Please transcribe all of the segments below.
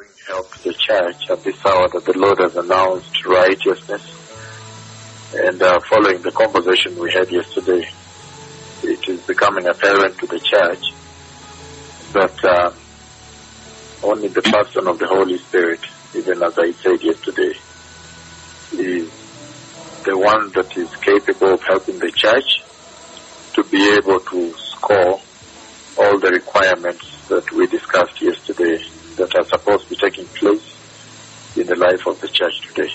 bring help to the church at this hour that the Lord has announced righteousness. And uh, following the conversation we had yesterday, it is becoming apparent to the church that uh, only the person of the Holy Spirit, even as I said yesterday, is the one that is capable of helping the church to be able to score all the requirements that we discussed yesterday that are supposed to be taking place in the life of the church today.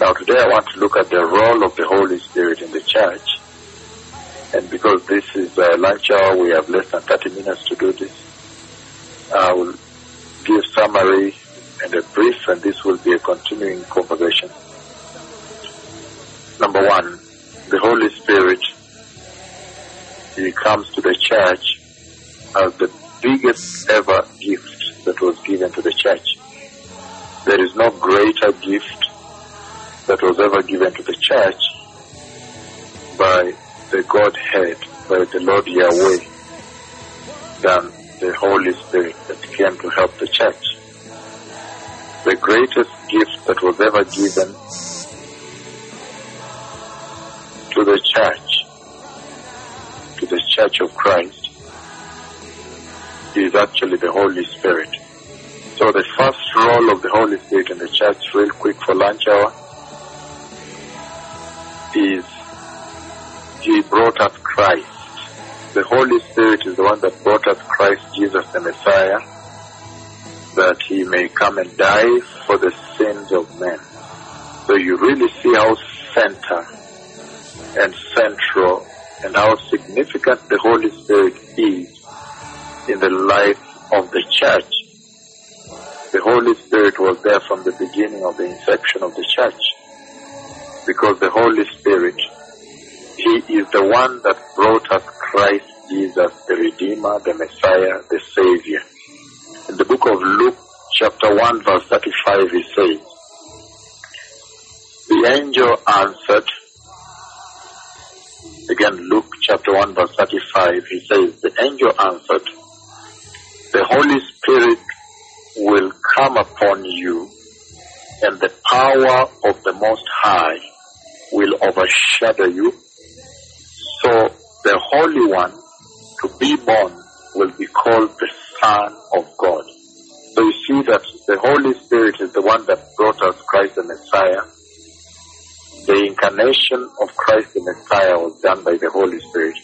Now today I want to look at the role of the Holy Spirit in the church. And because this is a lunch hour, we have less than 30 minutes to do this. I will give summary and a brief, and this will be a continuing conversation. Number one, the Holy Spirit, He comes to the church as the biggest ever gift that was given to the church. There is no greater gift that was ever given to the church by the Godhead, by the Lord Yahweh, than the Holy Spirit that came to help the church. The greatest gift that was ever given to the church, to the church of Christ, is actually the Holy Spirit. So the first role of the Holy Spirit in the church, real quick for lunch hour, is He brought us Christ. The Holy Spirit is the one that brought us Christ Jesus the Messiah, that He may come and die for the sins of men. So you really see how center and central and how significant the Holy Spirit is in the life of the church. The Holy Spirit was there from the beginning of the inception of the church because the Holy Spirit, He is the one that brought us Christ Jesus, the Redeemer, the Messiah, the Savior. In the book of Luke, chapter 1, verse 35, He says, The angel answered, again, Luke chapter 1, verse 35, He says, The angel answered, the Holy Spirit will come upon you and the power of the Most High will overshadow you. So the Holy One to be born will be called the Son of God. So you see that the Holy Spirit is the one that brought us Christ the Messiah. The incarnation of Christ the Messiah was done by the Holy Spirit.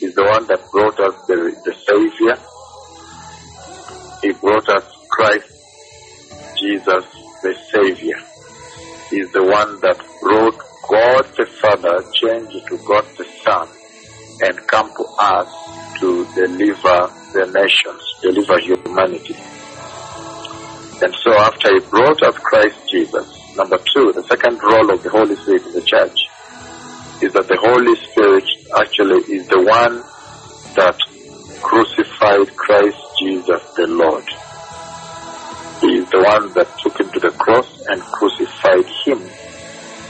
He's the one that brought us the, the Savior. He brought us Christ Jesus the Savior. He's the one that brought God the Father, changed to God the Son, and come to us to deliver the nations, deliver humanity. And so after he brought us Christ Jesus, number two, the second role of the Holy Spirit in the church is that the Holy Spirit actually is the one that crucified Christ Jesus the Lord. He is the one that took him to the cross and crucified him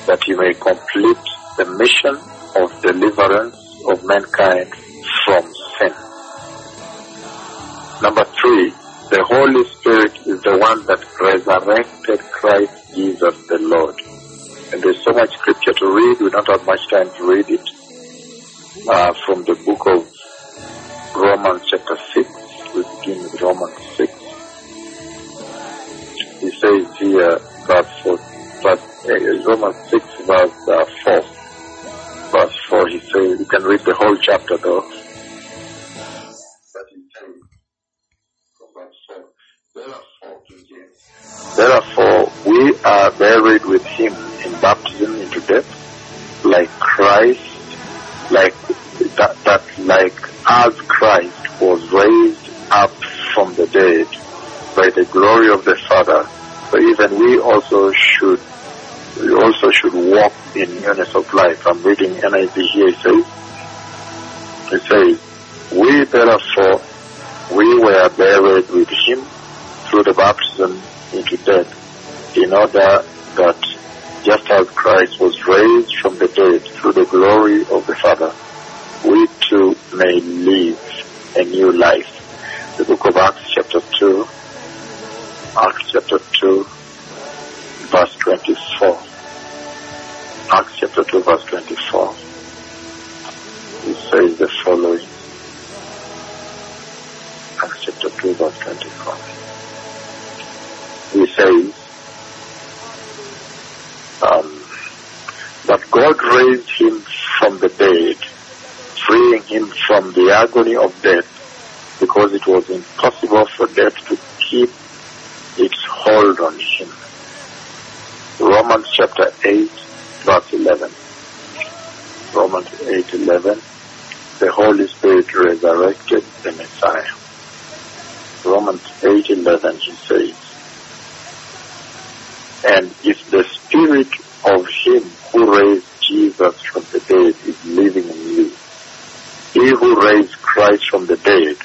that he may complete the mission of deliverance of mankind from sin. Number three, the Holy Spirit is the one that resurrected Christ Jesus the Lord. And there's so much scripture to read, we don't have much time to read it. Uh, from the book of Romans chapter 6, we begin with Romans 6. He says here, verse 4, verse, uh, Romans 6, verse uh, 4. Verse 4, he says, you can read the whole chapter though. But he says, from verse 4, Therefore, King James, Therefore, we are buried with him in baptism into death, like Christ, like that, that like as Christ was raised up from the dead by the glory of the Father, so even we also should we also should walk in newness of life. I'm reading NIV here. It says, it says, we therefore we were buried with him through the baptism into death, in order that just as Christ was raised from the dead through the glory of the Father, we too may live a new life. The book of Acts chapter 2, Acts chapter 2, verse 24. Acts chapter 2, verse 24. It says the following. Acts chapter 2, verse 24. He says, um, God raised him from the dead, freeing him from the agony of death, because it was impossible for death to keep its hold on him. Romans chapter 8, verse 11. Romans 8, 11. The Holy Spirit resurrected the Messiah. Romans 8, 11, he says, and if the Spirit of Him who raised Jesus from the dead is living in you, He who raised Christ from the dead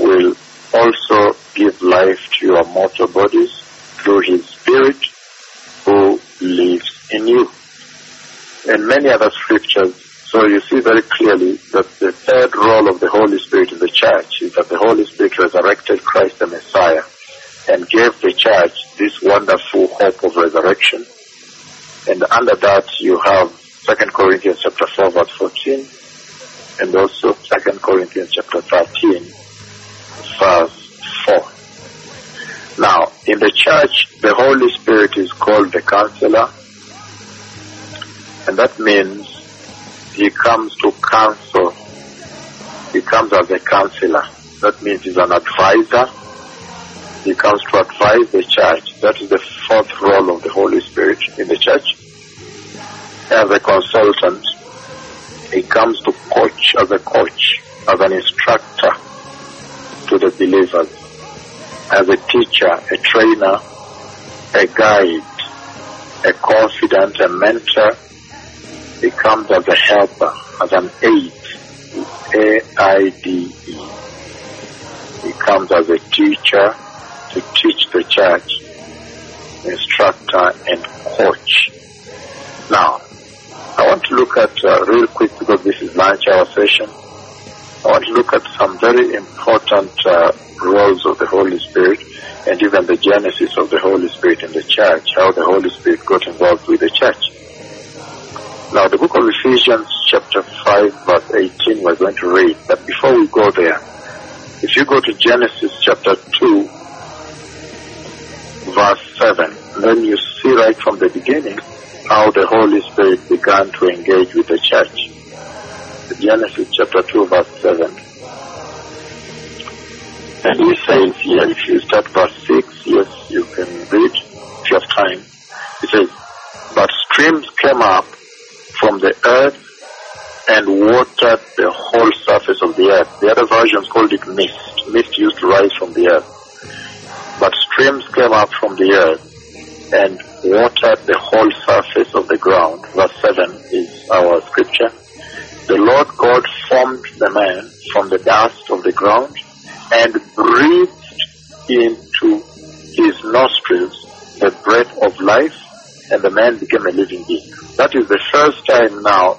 will also give life to your mortal bodies through His Spirit who lives in you. And many other scriptures. So you see very clearly that the third role of the Holy Spirit in the church is that the Holy Spirit resurrected Christ the Messiah and gave the church this wonderful hope of resurrection. And under that you have 2 Corinthians chapter 4 verse 14 and also 2 Corinthians chapter 13 verse 4. Now, in the church, the Holy Spirit is called the counselor and that means he comes to counsel. He comes as a counselor. That means he's an advisor he comes to advise the church. That is the fourth role of the Holy Spirit in the church. As a consultant, he comes to coach as a coach, as an instructor to the believers, as a teacher, a trainer, a guide, a confidant, a mentor. He comes as a helper, as an aid, A-I-D-E. He comes as a teacher, to teach the church, instructor and coach. Now, I want to look at, uh, real quick because this is lunch hour session, I want to look at some very important uh, roles of the Holy Spirit and even the genesis of the Holy Spirit in the church, how the Holy Spirit got involved with the church. Now, the book of Ephesians chapter 5 verse 18 we're going to read, but before we go there, if you go to Genesis chapter 2 verse 7. Then you see right from the beginning how the Holy Spirit began to engage with the church. Genesis chapter 2 verse 7. And he says here, if you start verse 6, yes, you can read if you have time. He says, But streams came up from the earth and watered the whole surface of the earth. The other versions called it mist. Mist used to rise from the earth but streams came up from the earth and watered the whole surface of the ground. Verse 7 is our scripture. The Lord God formed the man from the dust of the ground and breathed into his nostrils the breath of life and the man became a living being. That is the first time now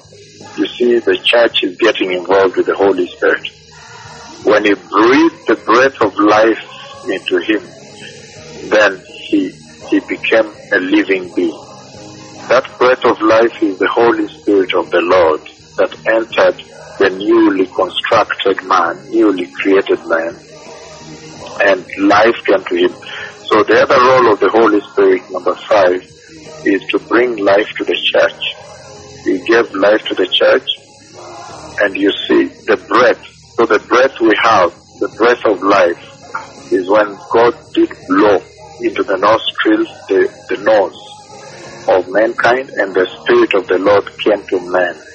you see the church is getting involved with the Holy Spirit. When he breathed the breath of life into him, then he, he became a living being. That breath of life is the Holy Spirit of the Lord that entered the newly constructed man, newly created man, and life came to him. So the other role of the Holy Spirit, number five, is to bring life to the church. He gave life to the church, and you see the breath. So the breath we have, the breath of life, is when God did blow into the nostrils, the, the nose of mankind, and the Spirit of the Lord came to man.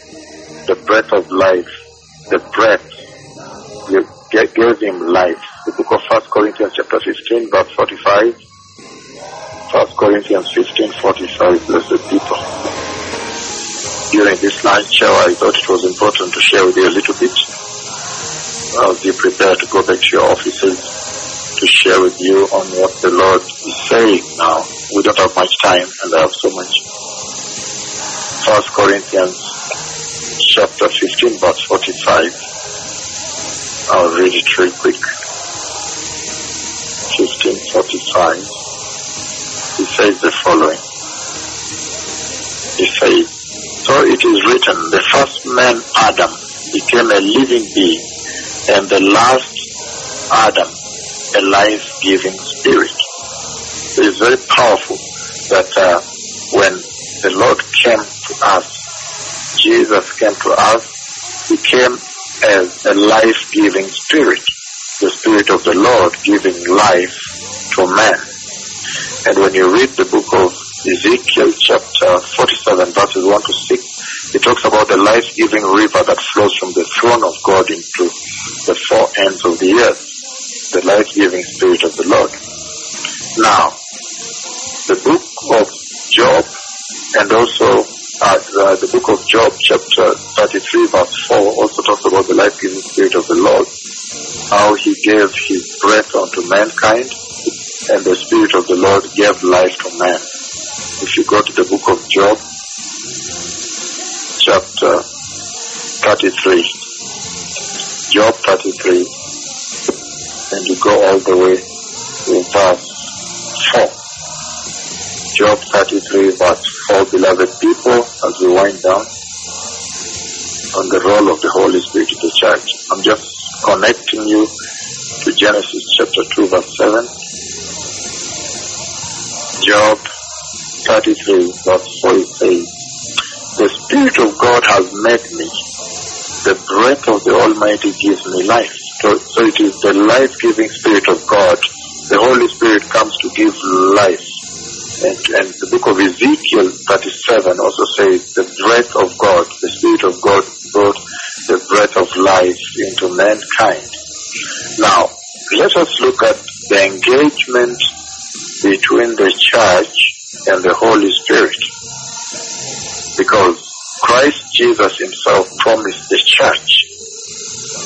The breath of life, the breath gave him life. The book of First Corinthians chapter 15, verse 45. First Corinthians 15, 45, blessed people. During this lunch hour, I thought it was important to share with you a little bit. I'll be prepared to go back to your offices to share with you on what the Lord is saying now. We don't have much time and I have so much. First Corinthians chapter 15 verse 45. I'll read it real quick. 15, 45, he says the following. He says, So it is written, the first man, Adam, became a living being, and the last Adam, a life-giving spirit. It is very powerful that uh, when the Lord came to us, Jesus came to us, he came as a life-giving spirit, the spirit of the Lord giving life to man. And when you read the book of Ezekiel chapter 47 verses 1 to 6, it talks about the life-giving river that flows from the throne of God into the four ends of the earth, the life-giving spirit of the Lord. Now, the book of Job and also uh, the, the book of Job chapter 33 verse 4 also talks about the life-giving spirit of the Lord, how he gave his breath unto mankind and the spirit of the Lord gave life to man. If you go to the book of Job chapter 33, Job 33, and you go all the way to verse 4. Job 33 verse 4, beloved people, as we wind down on the role of the Holy Spirit in the church. I'm just connecting you to Genesis chapter 2 verse 7. Job 33 verse 4 it says, The Spirit of God has made me. The breath of the Almighty gives me life. So, so it is the life-giving Spirit of God. The Holy Spirit comes to give life. And, and the book of Ezekiel 37 also says the breath of God, the Spirit of God brought the breath of life into mankind. Now, let us look at the engagement between the church and the Holy Spirit. Because Christ Jesus himself promised the church,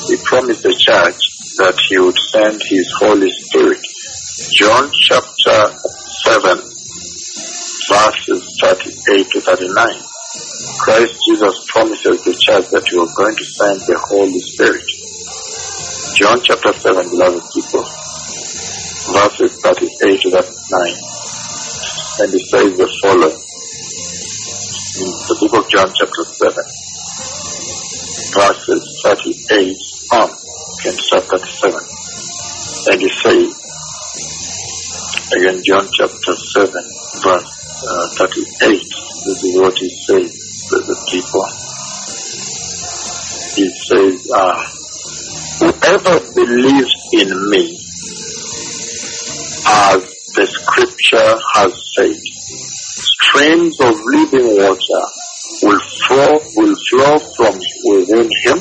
he promised the church that he would send his Holy Spirit. John chapter 7 verses 38 to 39. Christ Jesus promises the church that he was going to send the Holy Spirit. John chapter 7, beloved people, verses 38 to 39. And it says the following. In the book of John chapter 7, verses 38 on, can start 37. And it says, again John chapter 7, verse uh, 38. This is what he says to the people. He says, uh, whoever believes in me, as the scripture has said, streams of living water will flow, will flow from within him.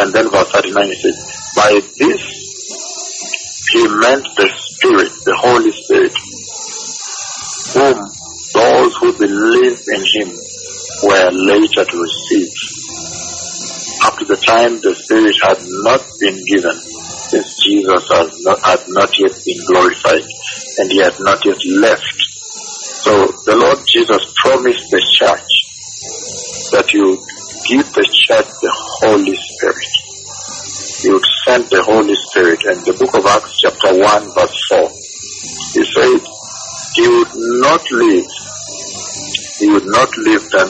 And then verse 39 he says, by this he meant the Spirit, the Holy Spirit, whom those who believe in him were later to receive. Up to the time the Spirit had not been given, since Jesus has not, had not yet been glorified and he had not yet left. So the Lord Jesus promised the church that you give the church the Holy Spirit. He would send the Holy Spirit. And the book of Acts chapter 1 verse 4, he said, he would not leave, he would not leave them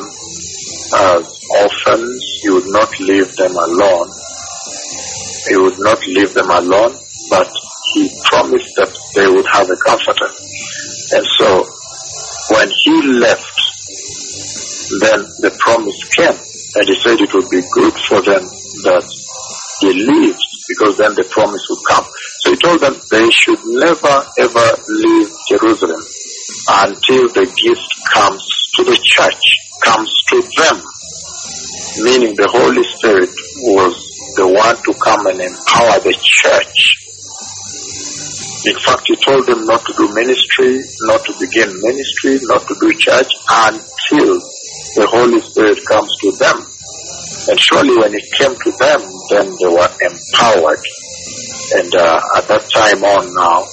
as orphans, he would not leave them alone, he would not leave them alone, but he promised that they would have a comforter. And so, when he left, then the promise came, and he said it would be good for them that he lived, because then the promise would come. So he told them they should never ever leave Jerusalem until the gift comes to the church, comes to them. Meaning the Holy Spirit was the one to come and empower the church. In fact, he told them not to do ministry, not to begin ministry, not to do church until the Holy Spirit comes to them. And surely when it came to them, then they were empowered. And uh, at that time on now,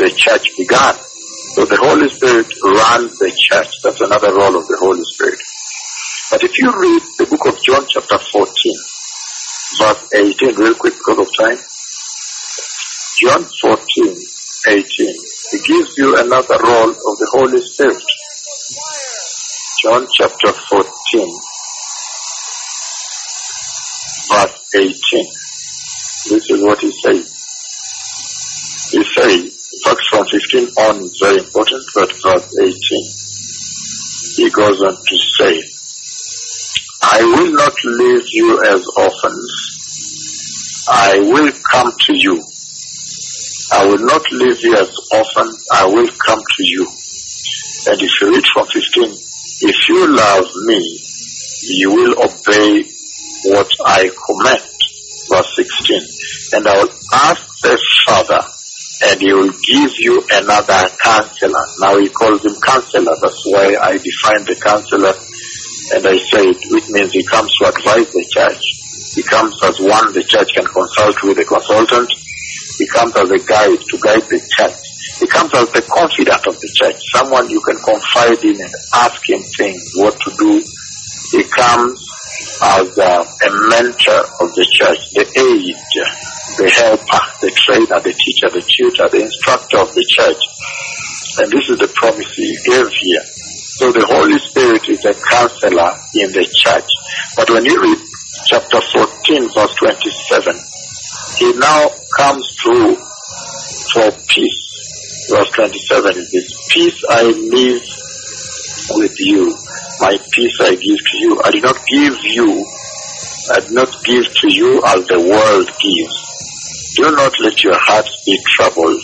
the church began. So the Holy Spirit runs the church. That's another role of the Holy Spirit. But if you read the book of John chapter 14, verse 18, real quick because of time. John 14, 18. He gives you another role of the Holy Spirit. John chapter 14, verse 18. This is what he says. He says, fact from 15 on is very important, but verse 18, he goes on to say, I will not leave you as orphans. I will come to you. I will not leave you as orphans. I will come to you. And if you read from 15, if you love me, you will obey what I command. Verse 16. And I will ask the Father, and he will give you another counselor. Now he calls him counselor. That's why I define the counselor and I said, which means he comes to advise the church. He comes as one the church can consult with a consultant. He comes as a guide to guide the church. He comes as the confidant of the church, someone you can confide in and ask him things, what to do. He comes as a, a mentor of the church, the aid, the helper, the trainer, the teacher, the tutor, the instructor of the church. And this is the promise he gave here. So the Holy Spirit is a counselor in the church. But when you read chapter 14 verse 27, he now comes through for peace. Verse 27 is this, peace I leave with you, my peace I give to you. I do not give you, I do not give to you as the world gives. Do not let your hearts be troubled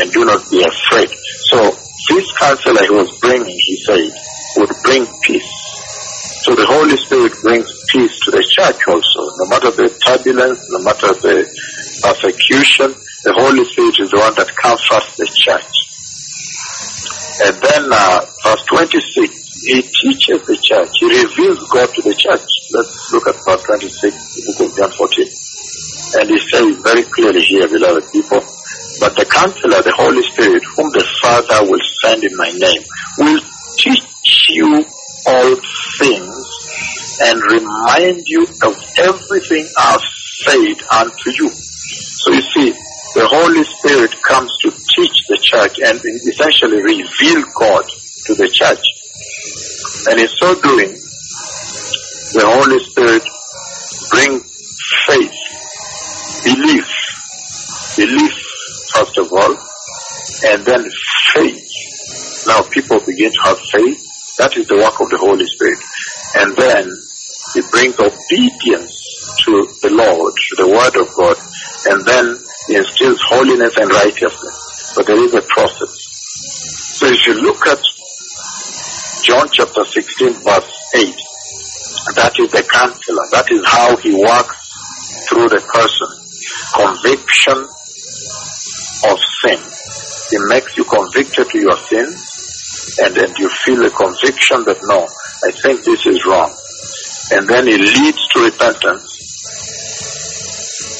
and do not be afraid. So this counselor he was bringing, he said, would bring peace. So the Holy Spirit brings peace to the church also. No matter the turbulence, no matter the persecution, the Holy Spirit is the one that comforts the church. And then uh, verse 26, he teaches the church. He reveals God to the church. Let's look at verse 26, the book of John 14. And he says very clearly here, beloved people, but the counselor, the Holy Spirit, whom the Father will send in my name, will teach you all things and remind you of everything I've said unto you. So you see, the Holy Spirit comes to teach the church and essentially reveal God to the church. And in so doing, the Holy Spirit brings faith, belief, belief first of all, and then faith. Now people begin to have faith. That is the work of the Holy Spirit. And then it brings obedience to the Lord, to the Word of God, and then he instills holiness and righteousness. But there is a process. So if you look at John chapter 16 verse 8, that is the counselor. That is how he works through the person. Conviction of sin. He makes you convicted to your sins and then you feel a conviction that no, I think this is wrong. And then he leads to repentance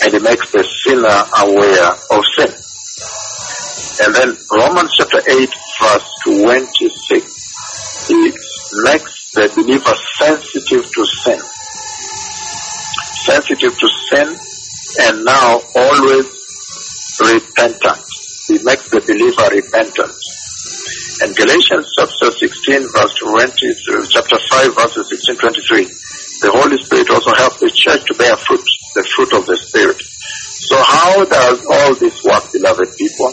and he makes the sinner aware of sin. And then Romans chapter 8 verse 26, he makes the believer sensitive to sin. Sensitive to sin and now always repentant. He makes the believer repentant. And Galatians chapter 16 verse 20, chapter 5 verses 16, 23, the Holy Spirit also helps the church to bear fruit, the fruit of the Spirit. So how does all this work, beloved people?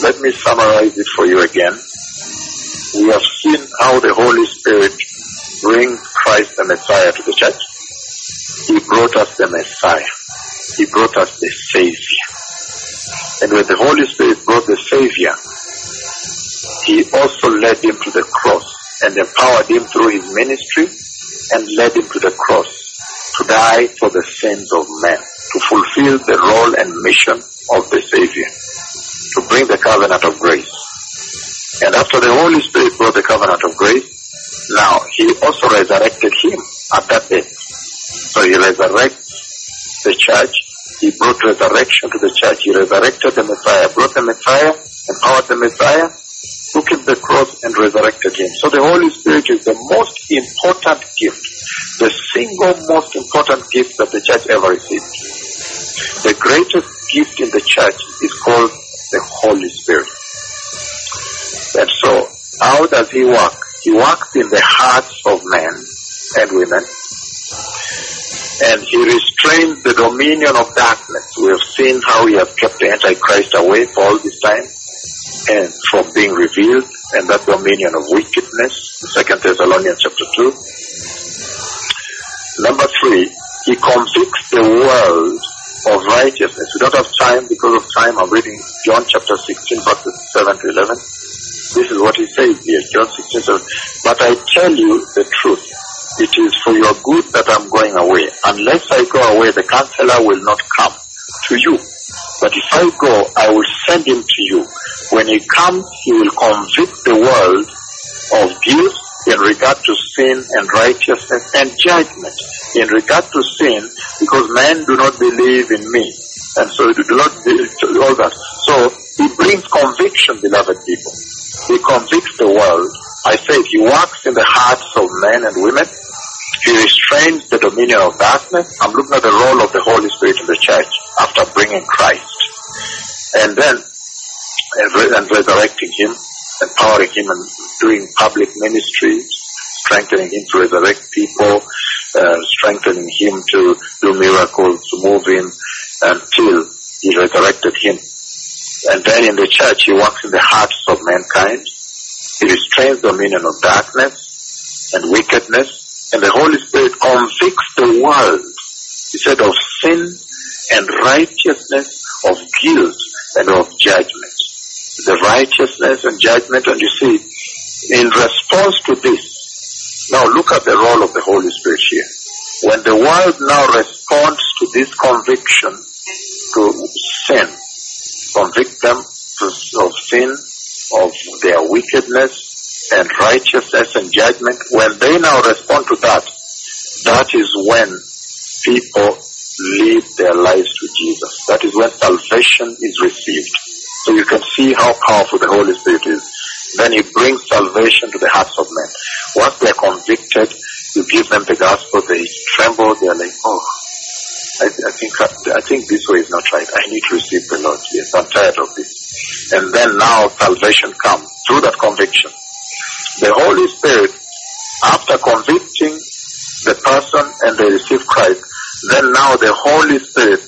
Let me summarize it for you again. We have seen how the Holy Spirit brings Christ the Messiah to the church. He brought us the Messiah. He brought us the Savior. And when the Holy Spirit brought the Savior, He also led him to the cross and empowered him through his ministry and led him to the cross to die for the sins of men, to fulfill the role and mission of the Savior, to bring the covenant of grace. And after the Holy Spirit brought the covenant of grace, now He also resurrected him at that day. So He resurrects the church. He brought resurrection to the church. He resurrected the Messiah, brought the Messiah, empowered the Messiah, took him the cross and resurrected him. So the Holy Spirit is the most important gift, the single most important gift that the church ever received. The greatest gift in the church is called the Holy Spirit. And so, how does he work? He works in the hearts of men and women, and he restrains the dominion of darkness. We have seen how he has kept the Antichrist away for all this time, and from being revealed, and that dominion of wickedness, Second Thessalonians chapter 2. Number three, he convicts the world of righteousness. We don't have time because of time. I'm reading John chapter 16, verses 7 to 11. This is what he says here, John 16, 7. But I tell you the truth. It is for your good that I'm going away. Unless I go away, the counselor will not come to you. But if I go, I will send him to you. When he comes, he will convict the world of guilt in regard to sin and righteousness and judgment. In regard to sin, because men do not believe in me. And so do not believe all that. So he brings conviction, beloved people. He convicts the world. I said he works in the hearts of men and women. He restrains the dominion of darkness. I'm looking at the role of the Holy Spirit in the church after bringing Christ. And then, and, re- and resurrecting him, empowering him and doing public ministry, strengthening him to resurrect people, uh, strengthening him to do miracles, to move him until he resurrected him. And then in the church, he works in the hearts of mankind. He restrains the dominion of darkness and wickedness, and the Holy Spirit convicts the world, he said, of sin and righteousness, of guilt and of judgment. The righteousness and judgment, and you see, in response to this, now look at the role of the Holy Spirit here. When the world now responds to this conviction to sin, convict them of sin, of their wickedness and righteousness and judgment, when they now respond to that, that is when people lead their lives to Jesus. That is when salvation is received. So you can see how powerful the Holy Spirit is. Then he brings salvation to the hearts of men. Once they are convicted, you give them the gospel, they tremble, they are like, oh, I, I think uh, I think this way is not right. I need to receive the Lord. Yes, I'm tired of this. And then now salvation comes through that conviction. The Holy Spirit, after convicting the person and they receive Christ, then now the Holy Spirit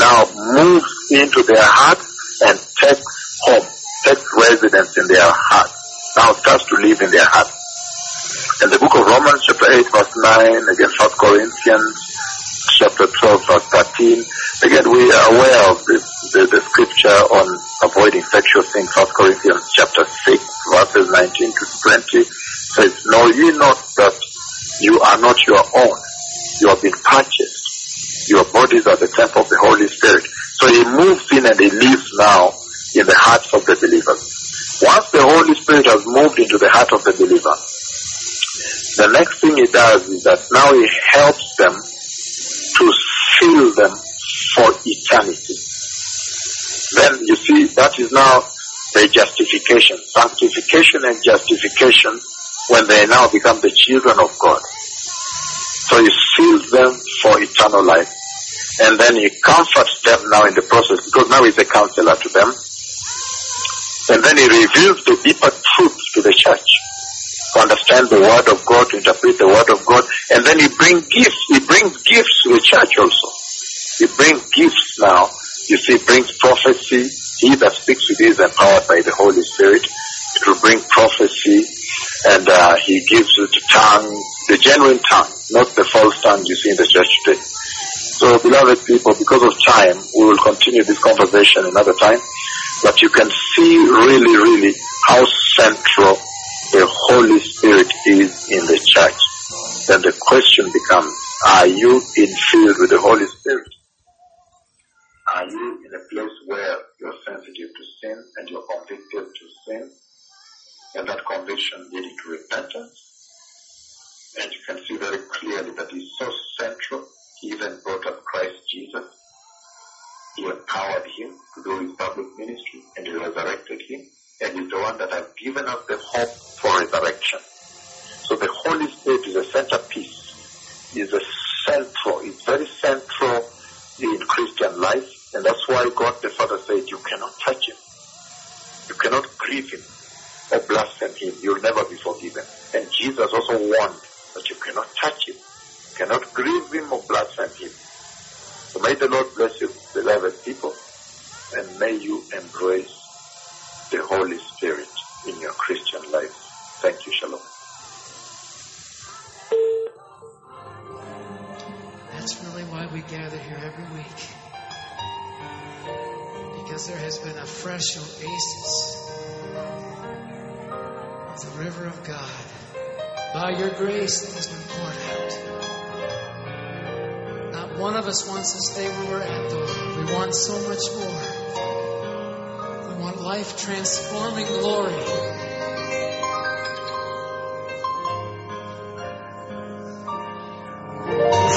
now moves into their heart and takes home, takes residence in their heart. Now starts to live in their heart. In the book of Romans chapter 8 verse 9, again 1 Corinthians chapter 12 verse 13, again we are aware of this, the, the scripture on avoiding sexual sin, 1 Corinthians chapter 6 verses 19 to 20 says, Know ye not that you are not your own, you have been purchased your bodies are the temple of the Holy Spirit. So he moves in and he lives now in the hearts of the believers. Once the Holy Spirit has moved into the heart of the believer, the next thing he does is that now he helps them seal them for eternity. Then you see that is now the justification, sanctification and justification when they now become the children of God. So he seals them for eternal life. And then he comforts them now in the process because now he's a counselor to them. And then he reveals the deeper truths to the church to understand the word of God, to interpret the word of God. And then he brings gifts. He brings gifts to the church also. He brings gifts now. You see, brings prophecy. He that speaks with is empowered by the Holy Spirit. It will bring prophecy. And uh, he gives it tongue, the genuine tongue, not the false tongue you see in the church today. So, beloved people, because of time, we will continue this conversation another time. But you can see really, really how central the Holy Spirit is in the church. Then the question becomes, are you infilled with the Holy Spirit? Are you in a place where you're sensitive to sin and you're convicted to sin? And that conviction leading to repentance? And you can see very clearly that he's so central. He even brought up Christ Jesus. He empowered him to do his public ministry and he resurrected him. And he's the one that has given us the hope for resurrection. So the Holy Spirit is a centerpiece, is a central, is very central in Christian life. And that's why God the Father said, you cannot touch him. You cannot grieve him or blaspheme him, you'll never be forgiven. And Jesus also warned that you cannot touch him, cannot grieve him or blaspheme him. So may the Lord bless you, beloved people, and may you embrace the Holy Spirit in your Christian life. Thank you. Shalom. That's really why we gather here every week. Because there has been a fresh oasis of the river of God by your grace that has been poured out. Not one of us wants to stay where we're at, though. We want so much more. Life transforming glory.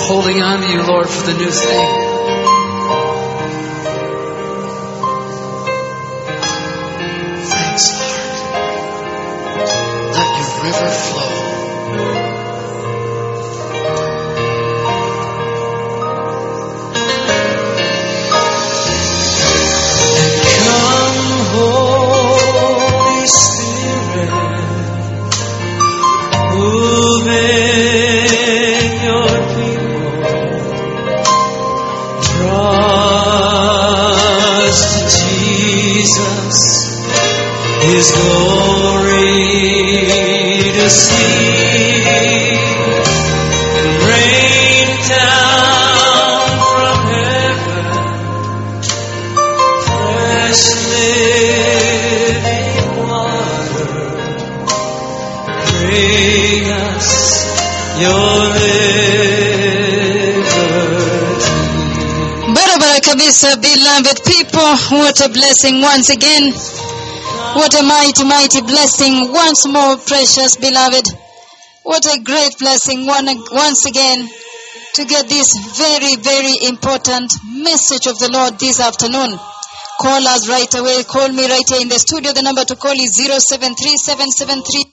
Holding on to you, Lord, for the new thing. Beloved people. What a blessing once again. What a mighty, mighty blessing once more, precious beloved. What a great blessing one, once again to get this very, very important message of the Lord this afternoon. Call us right away. Call me right here in the studio. The number to call is 073773.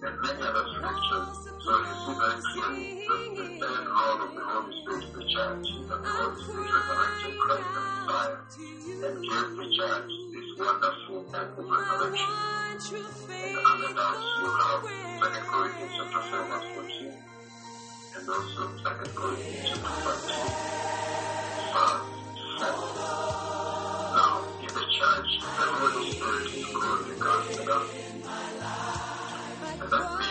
and many in a scripture so you see basically the, the third role of the Holy Spirit to the church that the Holy Spirit resurrected Christ the Messiah and gave the church this wonderful act of resurrection. And under that you have 2 Corinthians chapter 4 verse 14 and also 2 Corinthians chapter 13 verse 7. Now, in the church, the Holy Spirit is called the God of ¿verdad?